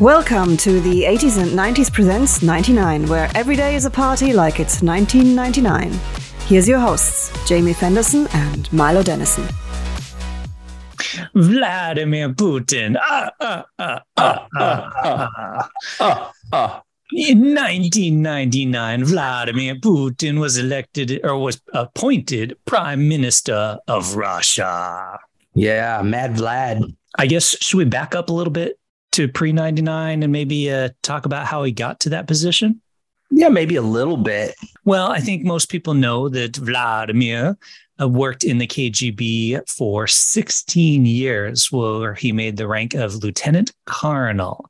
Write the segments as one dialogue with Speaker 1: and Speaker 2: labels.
Speaker 1: Welcome to the 80s and 90s Presents 99, where every day is a party like it's 1999. Here's your hosts, Jamie Fenderson and Milo Dennison.
Speaker 2: Vladimir Putin. Ah, ah, ah, ah, ah, ah, ah, ah. In 1999, Vladimir Putin was elected or was appointed prime minister of Russia.
Speaker 3: Yeah, Mad Vlad.
Speaker 2: I guess, should we back up a little bit to pre 99 and maybe uh, talk about how he got to that position?
Speaker 3: Yeah, maybe a little bit.
Speaker 2: Well, I think most people know that Vladimir uh, worked in the KGB for 16 years, where he made the rank of lieutenant colonel.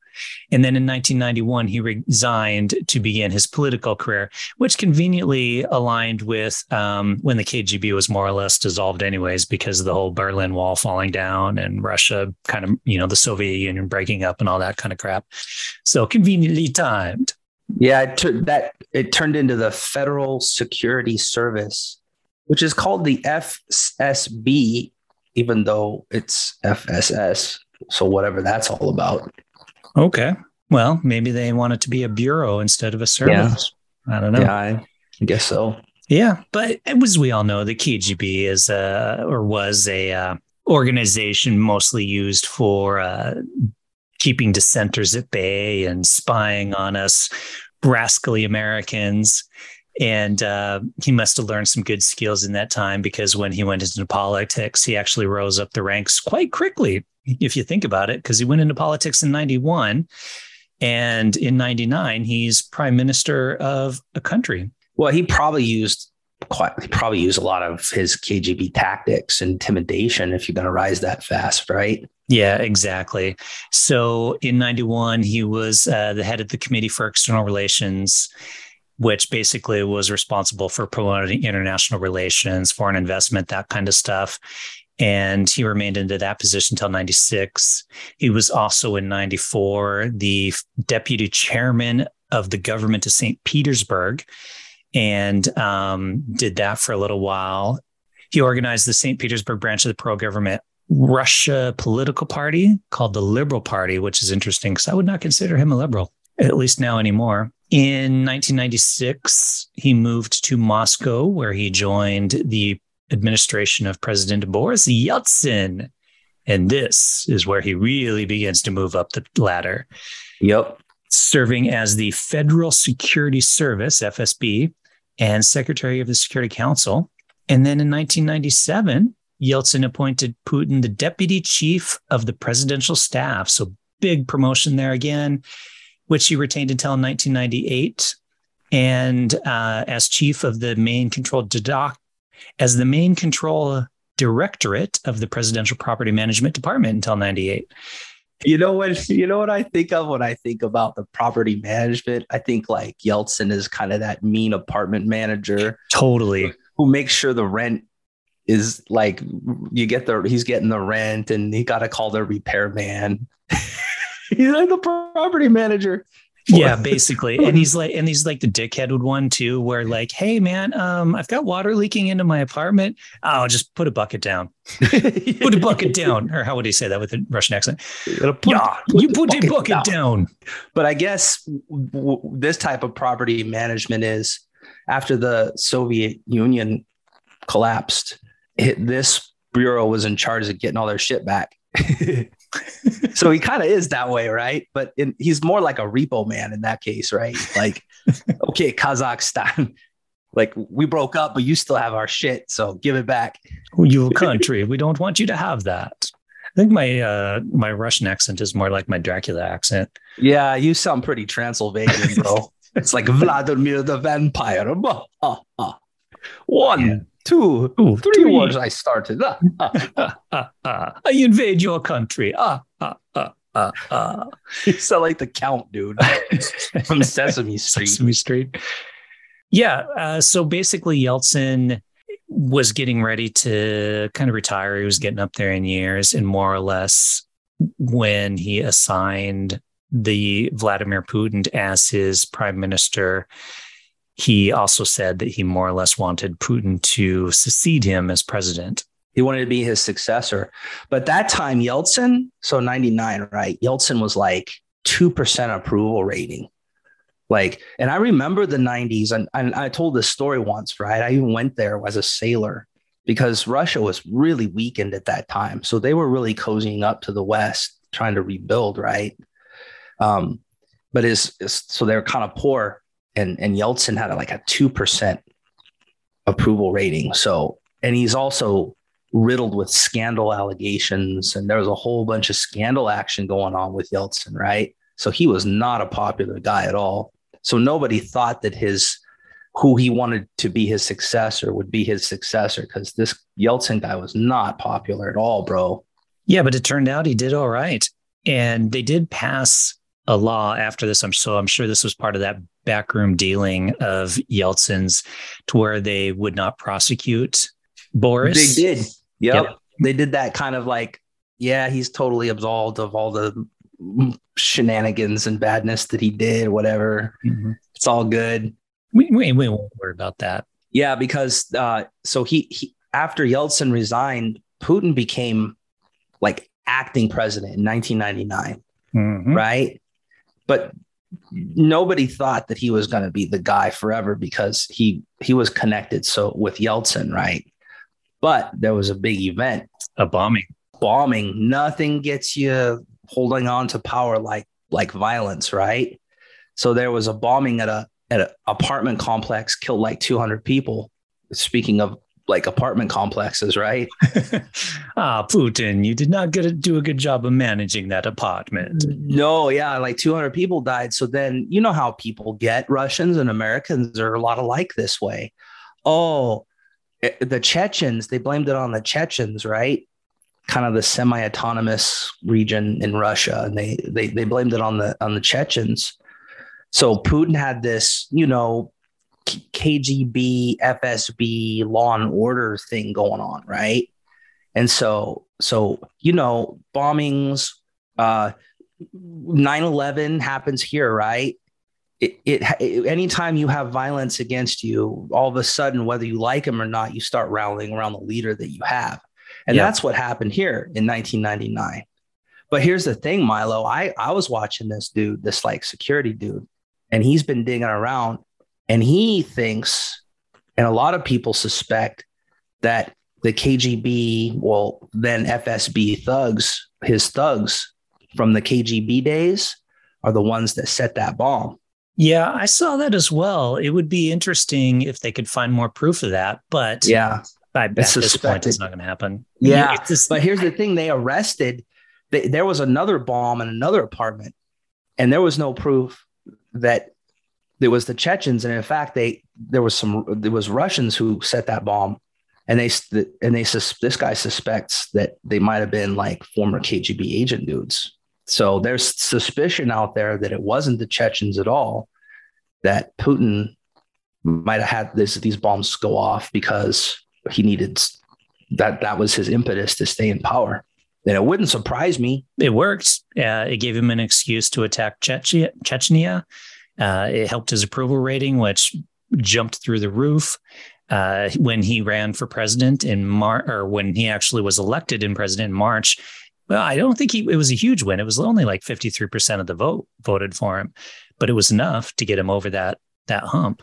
Speaker 2: And then in 1991, he resigned to begin his political career, which conveniently aligned with um, when the KGB was more or less dissolved, anyways, because of the whole Berlin Wall falling down and Russia kind of, you know, the Soviet Union breaking up and all that kind of crap. So conveniently timed.
Speaker 3: Yeah, it tur- that it turned into the Federal Security Service, which is called the FSB, even though it's FSS. So whatever that's all about.
Speaker 2: Okay. Well, maybe they want it to be a bureau instead of a service. Yeah. I don't know.
Speaker 3: Yeah, I guess so.
Speaker 2: Yeah, but as we all know, the KGB is a or was a uh, organization mostly used for uh, keeping dissenters at bay and spying on us rascally Americans. And uh, he must have learned some good skills in that time because when he went into politics, he actually rose up the ranks quite quickly, if you think about it, because he went into politics in 91. And in 99, he's prime minister of a country.
Speaker 3: Well, he probably used quite, probably use a lot of his KGB tactics, intimidation, if you're going to rise that fast, right?
Speaker 2: Yeah, exactly. So in 91, he was uh, the head of the Committee for External Relations which basically was responsible for promoting international relations, foreign investment, that kind of stuff. And he remained into that position until 96. He was also in 94 the deputy chairman of the government of St. Petersburg and um, did that for a little while. He organized the St. Petersburg branch of the pro government Russia political party called the Liberal Party, which is interesting because I would not consider him a liberal, at least now anymore. In 1996, he moved to Moscow, where he joined the administration of President Boris Yeltsin. And this is where he really begins to move up the ladder.
Speaker 3: Yep.
Speaker 2: Serving as the Federal Security Service, FSB, and Secretary of the Security Council. And then in 1997, Yeltsin appointed Putin the deputy chief of the presidential staff. So big promotion there again which he retained until 1998, and uh, as chief of the main control doc, as the main control directorate of the Presidential Property Management Department until 98.
Speaker 3: You know what? You know what I think of when I think about the property management. I think like Yeltsin is kind of that mean apartment manager,
Speaker 2: totally,
Speaker 3: who makes sure the rent is like you get the he's getting the rent, and he got to call the repairman. he's like the property manager.
Speaker 2: Yeah, basically. And he's like, and he's like the dickhead one too, where like, hey man, um, I've got water leaking into my apartment. I'll just put a bucket down. put a bucket down. Or how would he say that with a Russian accent? Put, yeah, put you put bucket a bucket down. down.
Speaker 3: But I guess w- this type of property management is after the Soviet Union collapsed, it, this bureau was in charge of getting all their shit back. so he kind of is that way, right? But in, he's more like a repo man in that case, right? Like, okay, Kazakhstan, like we broke up, but you still have our shit, so give it back.
Speaker 2: You country, we don't want you to have that. I think my uh my Russian accent is more like my Dracula accent.
Speaker 3: Yeah, you sound pretty Transylvanian, bro. it's like Vladimir the Vampire. One. Two, Ooh, three, three wars I started. Ah,
Speaker 2: ah, ah, ah, I invade your country. Ah, ah, ah, ah, ah.
Speaker 3: You sound like the Count, dude, from Sesame Street.
Speaker 2: Sesame Street. Yeah. Uh, so basically, Yeltsin was getting ready to kind of retire. He was getting up there in years, and more or less when he assigned the Vladimir Putin as his prime minister he also said that he more or less wanted Putin to succeed him as president.
Speaker 3: He wanted to be his successor. But that time, Yeltsin, so 99, right? Yeltsin was like 2% approval rating. Like, and I remember the 90s, and, and I told this story once, right? I even went there as a sailor because Russia was really weakened at that time. So they were really cozying up to the West, trying to rebuild, right? Um, but is so they're kind of poor, and and Yeltsin had like a two percent approval rating. So, and he's also riddled with scandal allegations, and there was a whole bunch of scandal action going on with Yeltsin, right? So he was not a popular guy at all. So nobody thought that his who he wanted to be his successor would be his successor because this Yeltsin guy was not popular at all, bro.
Speaker 2: Yeah, but it turned out he did all right. And they did pass a law after this. I'm so I'm sure this was part of that backroom dealing of Yeltsin's to where they would not prosecute Boris.
Speaker 3: They did. Yep. yep. They did that kind of like, yeah, he's totally absolved of all the shenanigans and badness that he did, whatever. Mm-hmm. It's all good.
Speaker 2: We, we, we won't worry about that.
Speaker 3: Yeah, because uh, so he, he after Yeltsin resigned, Putin became like acting president in 1999, mm-hmm. right? But nobody thought that he was going to be the guy forever because he he was connected so with Yeltsin, right? But there was a big event,
Speaker 2: a bombing.
Speaker 3: Bombing. Nothing gets you holding on to power like like violence, right? So there was a bombing at a at an apartment complex, killed like 200 people. Speaking of like apartment complexes, right?
Speaker 2: ah, Putin, you did not get to do a good job of managing that apartment.
Speaker 3: No, yeah, like 200 people died. So then you know how people get Russians and Americans are a lot alike this way. Oh, eh, the Chechens, they blamed it on the Chechens, right? Kind of the semi-autonomous region in Russia, and they they they blamed it on the on the Chechens. So Putin had this, you know, KGB, FSB, law and order thing going on, right? And so, so you know, bombings, uh, 9/11 happens here, right? It, it, it, anytime you have violence against you, all of a sudden, whether you like him or not, you start rallying around the leader that you have, and yeah. that's what happened here in 1999. But here's the thing, Milo. I I was watching this dude, this like security dude, and he's been digging around and he thinks, and a lot of people suspect that the KGB, well, then FSB thugs, his thugs from the KGB days, are the ones that set that bomb.
Speaker 2: Yeah, I saw that as well. It would be interesting if they could find more proof of that, but
Speaker 3: yeah,
Speaker 2: I bet at this point it's not going to happen.
Speaker 3: Yeah, just, but here's the thing: they arrested. They, there was another bomb in another apartment, and there was no proof that there was the Chechens, and in fact, they there was some there was Russians who set that bomb, and they and they this guy suspects that they might have been like former KGB agent dudes. So there's suspicion out there that it wasn't the Chechens at all, that Putin might have had this, these bombs go off because he needed that that was his impetus to stay in power. And it wouldn't surprise me.
Speaker 2: It worked. Uh, it gave him an excuse to attack Chechnya. Chechnya uh, it helped his approval rating, which jumped through the roof. Uh, when he ran for president in March, or when he actually was elected in president in March, well, I don't think he, it was a huge win. It was only like 53% of the vote voted for him, but it was enough to get him over that, that hump.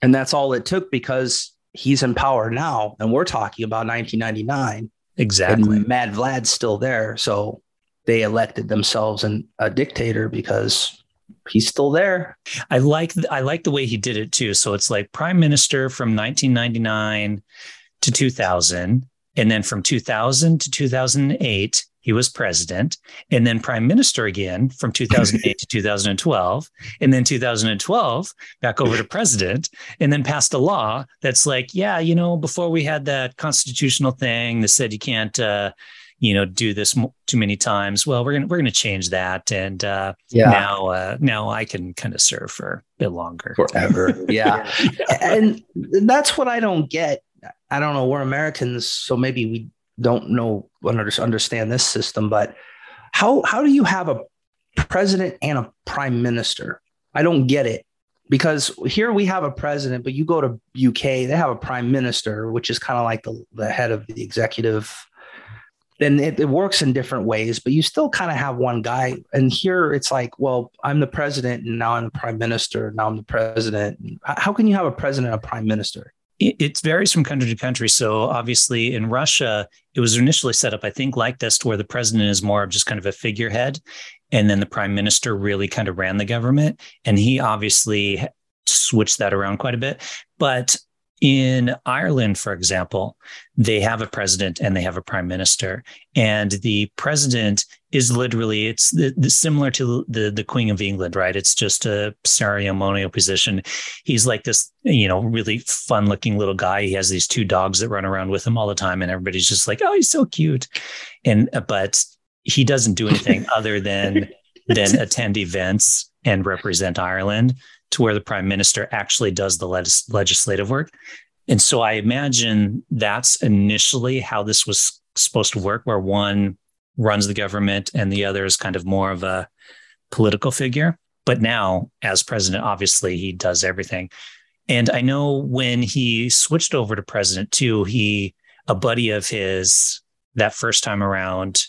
Speaker 3: And that's all it took because he's in power now. And we're talking about 1999.
Speaker 2: Exactly.
Speaker 3: And Mad Vlad's still there. So they elected themselves an, a dictator because he's still there.
Speaker 2: I like I like the way he did it too. So it's like prime minister from 1999 to 2000, and then from 2000 to 2008 he was president, and then prime minister again from 2008 to 2012, and then 2012 back over to president, and then passed a law that's like, yeah, you know, before we had that constitutional thing that said you can't. Uh, you know do this too many times well we're gonna we're gonna change that. And uh yeah. now uh now i can kind of serve for a bit longer.
Speaker 3: Forever. Yeah. And that's what i don't get. I don't know we're americans so maybe we don't know understand this system but how how do you have a president and a prime minister? I don't get it. Because here we have a president but you go to uk they have a prime minister which is kind of like the, the head of the executive and it, it works in different ways, but you still kind of have one guy. And here it's like, well, I'm the president and now I'm the prime minister. Now I'm the president. How can you have a president and a prime minister?
Speaker 2: It varies from country to country. So obviously in Russia, it was initially set up, I think, like this, to where the president is more of just kind of a figurehead. And then the prime minister really kind of ran the government. And he obviously switched that around quite a bit. But in Ireland, for example, they have a president and they have a prime minister, and the president is literally it's the, the, similar to the the Queen of England, right? It's just a ceremonial position. He's like this, you know, really fun looking little guy. He has these two dogs that run around with him all the time, and everybody's just like, "Oh, he's so cute," and uh, but he doesn't do anything other than than attend events and represent Ireland to where the prime minister actually does the legis- legislative work. And so I imagine that's initially how this was supposed to work, where one runs the government and the other is kind of more of a political figure. But now, as president, obviously he does everything. And I know when he switched over to president too, he, a buddy of his, that first time around,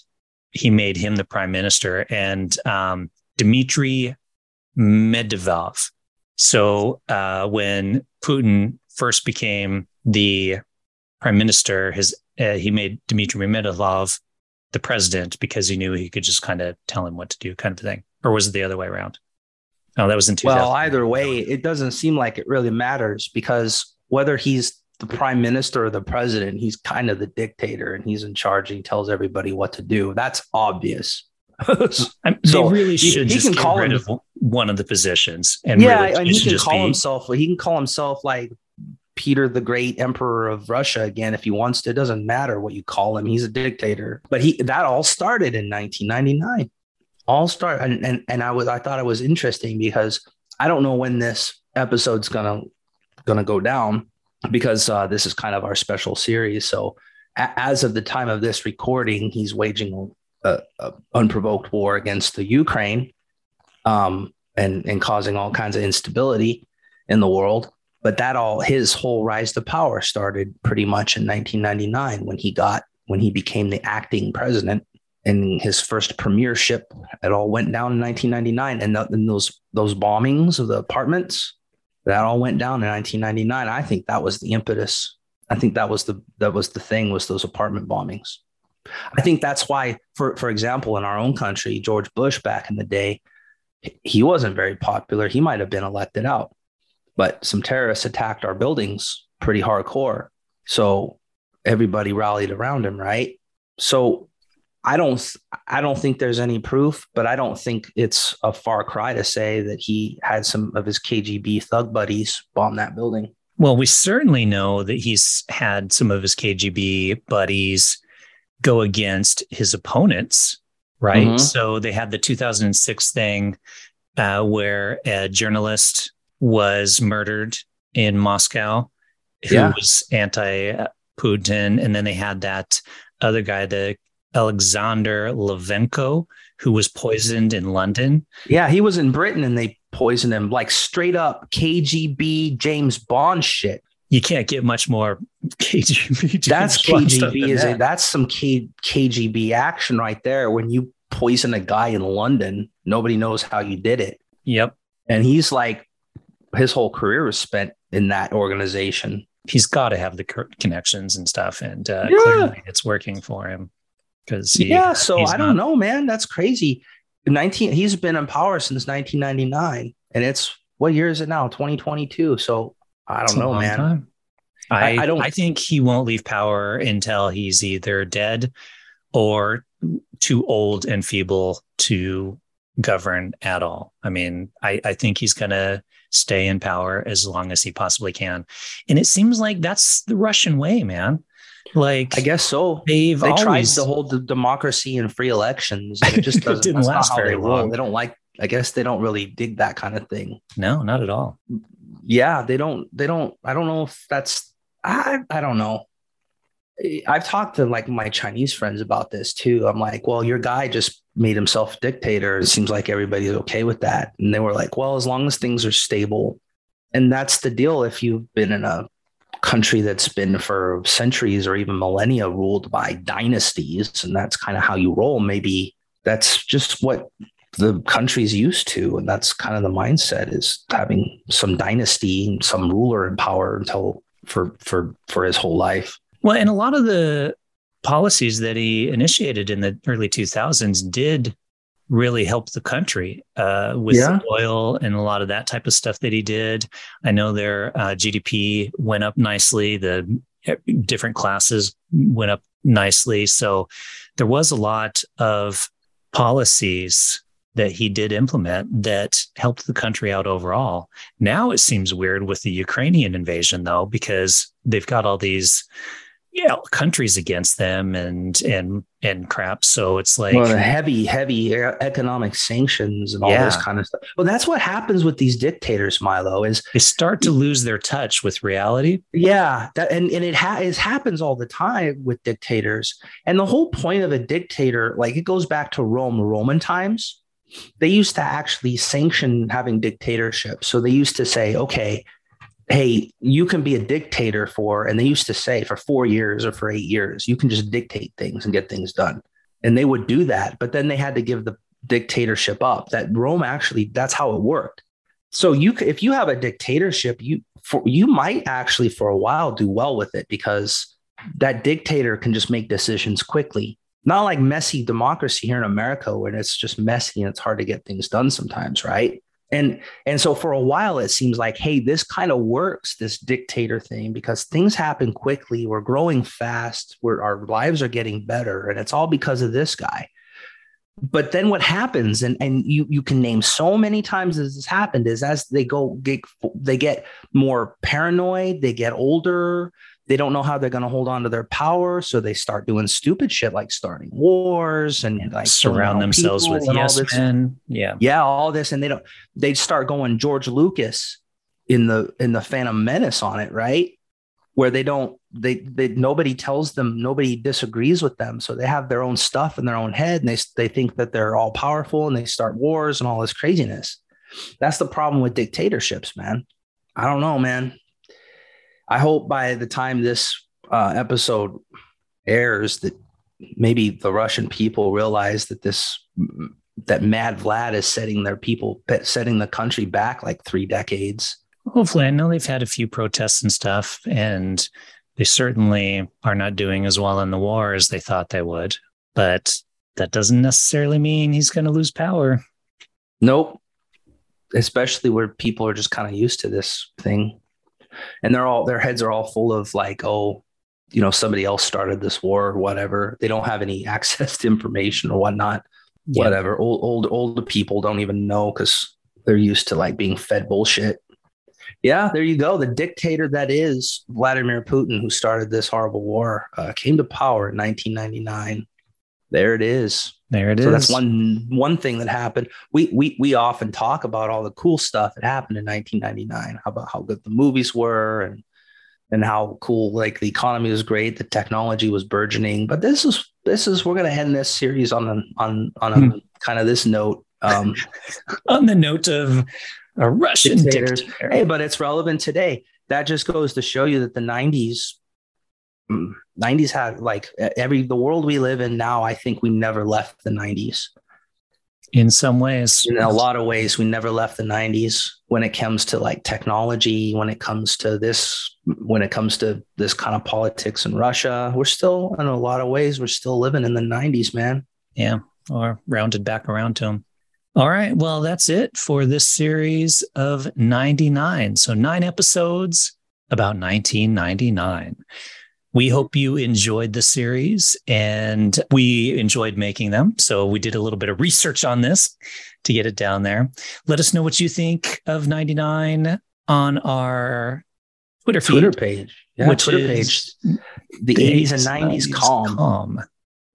Speaker 2: he made him the prime minister. And um, Dmitry Medvedev so uh, when Putin first became the prime minister, his uh, he made Dmitry Medvedev the president because he knew he could just kind of tell him what to do, kind of thing. Or was it the other way around? Oh, that was in 2000.
Speaker 3: Well, either way, it doesn't seem like it really matters because whether he's the prime minister or the president, he's kind of the dictator and he's in charge. And he tells everybody what to do. That's obvious.
Speaker 2: I so they really should he, he just get rid him, of one of the positions. And yeah, really, and
Speaker 3: he can call be... himself. He can call himself like Peter the Great, Emperor of Russia again if he wants to. It doesn't matter what you call him. He's a dictator. But he that all started in 1999. All start and and, and I was I thought it was interesting because I don't know when this episode's gonna gonna go down because uh, this is kind of our special series. So a- as of the time of this recording, he's waging a, a unprovoked war against the Ukraine, um, and and causing all kinds of instability in the world. But that all his whole rise to power started pretty much in 1999 when he got when he became the acting president and his first premiership. It all went down in 1999, and, the, and those those bombings of the apartments that all went down in 1999. I think that was the impetus. I think that was the that was the thing was those apartment bombings. I think that's why, for for example, in our own country, George Bush back in the day, he wasn't very popular. He might have been elected out, but some terrorists attacked our buildings pretty hardcore. So everybody rallied around him, right? So I don't I don't think there's any proof, but I don't think it's a far cry to say that he had some of his KGB thug buddies bomb that building.
Speaker 2: Well, we certainly know that he's had some of his KGB buddies go against his opponents, right? Mm-hmm. So they had the 2006 thing uh, where a journalist was murdered in Moscow who yeah. was anti Putin. And then they had that other guy, the Alexander Litvinenko, who was poisoned in London.
Speaker 3: Yeah, he was in Britain and they poisoned him like straight up KGB James Bond shit
Speaker 2: you can't get much more KGB.
Speaker 3: That's KGB. Is that. it? That's some K, KGB action right there. When you poison a guy in London, nobody knows how you did it.
Speaker 2: Yep.
Speaker 3: And he's like, his whole career was spent in that organization.
Speaker 2: He's got to have the connections and stuff, and uh, yeah. clearly it's working for him. Because
Speaker 3: yeah, so I don't know, man. That's crazy. Nineteen. He's been in power since 1999, and it's what year is it now? 2022. So I don't know, man. Time.
Speaker 2: I, I, don't. I think he won't leave power until he's either dead or too old and feeble to govern at all. I mean, I, I think he's going to stay in power as long as he possibly can. And it seems like that's the Russian way, man. Like
Speaker 3: I guess so. They've they always, tried to hold the democracy and free elections. And it just doesn't it didn't last very long. They don't like. I guess they don't really dig that kind of thing.
Speaker 2: No, not at all
Speaker 3: yeah, they don't, they don't, I don't know if that's, I, I don't know. I've talked to like my Chinese friends about this too. I'm like, well, your guy just made himself dictator. It seems like everybody's okay with that. And they were like, well, as long as things are stable. And that's the deal. If you've been in a country that's been for centuries or even millennia ruled by dynasties, and that's kind of how you roll. Maybe that's just what the country's used to, and that's kind of the mindset is having some dynasty, some ruler in power until for for for his whole life.
Speaker 2: Well, and a lot of the policies that he initiated in the early 2000s did really help the country uh, with yeah. oil and a lot of that type of stuff that he did. I know their uh, GDP went up nicely. The eh, different classes went up nicely. So there was a lot of policies that he did implement that helped the country out overall. Now it seems weird with the Ukrainian invasion, though, because they've got all these yeah countries against them and and and crap. So it's like
Speaker 3: well, heavy heavy economic sanctions and all yeah. this kind of stuff. Well that's what happens with these dictators milo is
Speaker 2: they start to lose their touch with reality.
Speaker 3: Yeah that, and, and it, ha- it happens all the time with dictators. And the whole point of a dictator like it goes back to rome roman times they used to actually sanction having dictatorships. so they used to say okay hey, you can be a dictator for, and they used to say for four years or for eight years, you can just dictate things and get things done. And they would do that. But then they had to give the dictatorship up. That Rome actually, that's how it worked. So you, if you have a dictatorship, you for you might actually for a while do well with it because that dictator can just make decisions quickly. Not like messy democracy here in America, where it's just messy and it's hard to get things done sometimes, right? and and so for a while it seems like hey this kind of works this dictator thing because things happen quickly we're growing fast where our lives are getting better and it's all because of this guy but then what happens and and you you can name so many times as this happened is as they go get they get more paranoid they get older they don't know how they're going to hold on to their power so they start doing stupid shit like starting wars and like
Speaker 2: surround themselves with yes men yeah.
Speaker 3: Yeah all this and they don't they start going george lucas in the in the phantom menace on it right? Where they don't they they nobody tells them nobody disagrees with them so they have their own stuff in their own head and they they think that they're all powerful and they start wars and all this craziness. That's the problem with dictatorships man. I don't know man I hope by the time this uh, episode airs that maybe the Russian people realize that this that Mad Vlad is setting their people setting the country back like three decades.
Speaker 2: Hopefully, I know they've had a few protests and stuff, and they certainly are not doing as well in the war as they thought they would. But that doesn't necessarily mean he's going to lose power.
Speaker 3: Nope. Especially where people are just kind of used to this thing and they're all their heads are all full of like oh you know somebody else started this war or whatever. They don't have any access to information or whatnot. Yeah. whatever. Old old older people don't even know because they're used to like being fed bullshit. Yeah there you go. The dictator that is vladimir putin who started this horrible war uh, came to power in 1999 there it is
Speaker 2: there it
Speaker 3: so
Speaker 2: is.
Speaker 3: that's one one thing that happened. We we we often talk about all the cool stuff that happened in 1999. How about how good the movies were and and how cool like the economy was great, the technology was burgeoning. But this is this is we're gonna end this series on a, on on a hmm. kind of this note. Um,
Speaker 2: on the note of a Russian dictator.
Speaker 3: Hey, but it's relevant today. That just goes to show you that the 90s 90s had like every the world we live in now i think we never left the 90s
Speaker 2: in some ways.
Speaker 3: In a lot of ways we never left the 90s when it comes to like technology when it comes to this when it comes to this kind of politics in russia. We're still in a lot of ways we're still living in the 90s man.
Speaker 2: Yeah or rounded back around to them all right well that's it for this series of 99 so nine episodes about 1999 we hope you enjoyed the series and we enjoyed making them. So we did a little bit of research on this to get it down there. Let us know what you think of 99 on our Twitter feed,
Speaker 3: Twitter page. Yeah, which Twitter page. The 80s and 90s, 90s calm.
Speaker 2: calm.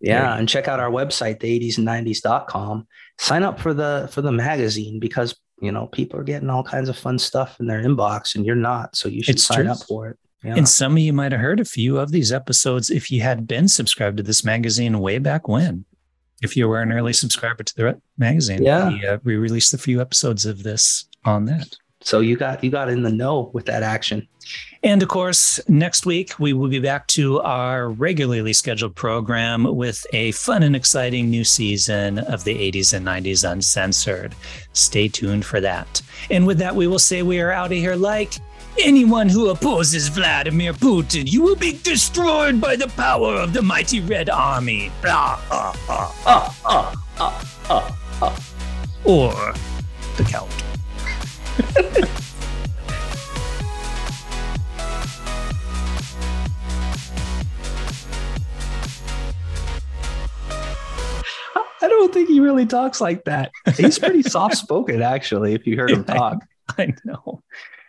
Speaker 3: Yeah, and check out our website, the 80s and 90s.com. Sign up for the for the magazine because you know people are getting all kinds of fun stuff in their inbox and you're not. So you should it's sign true. up for it.
Speaker 2: Yeah. And some of you might have heard a few of these episodes if you had been subscribed to this magazine way back when. If you were an early subscriber to the magazine,
Speaker 3: yeah,
Speaker 2: we, uh, we released a few episodes of this on that.
Speaker 3: So you got you got in the know with that action.
Speaker 2: And of course, next week we will be back to our regularly scheduled program with a fun and exciting new season of the 80s and 90s Uncensored. Stay tuned for that. And with that, we will say we are out of here like anyone who opposes Vladimir Putin. You will be destroyed by the power of the mighty Red Army. Ah, ah, ah, ah, ah, ah, ah, ah. Or the Count.
Speaker 3: I don't think he really talks like that. He's pretty soft spoken, actually. If you heard him talk,
Speaker 2: I, I know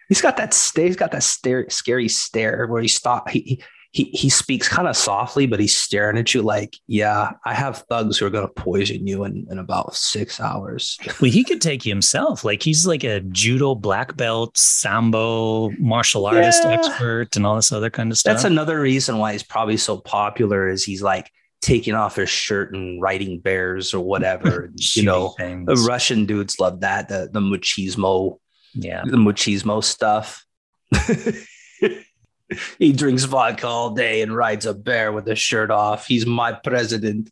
Speaker 3: he's got that stare. He's got that stare, scary stare where he stop. He he he speaks kind of softly, but he's staring at you like, "Yeah, I have thugs who are going to poison you in, in about six hours."
Speaker 2: Well, he could take you himself. Like he's like a judo black belt, sambo martial artist yeah. expert, and all this other kind of stuff.
Speaker 3: That's another reason why he's probably so popular. Is he's like taking off his shirt and riding bears or whatever. you know, the Russian dudes love that. The the machismo,
Speaker 2: yeah,
Speaker 3: the machismo stuff. he drinks vodka all day and rides a bear with his shirt off. He's my president.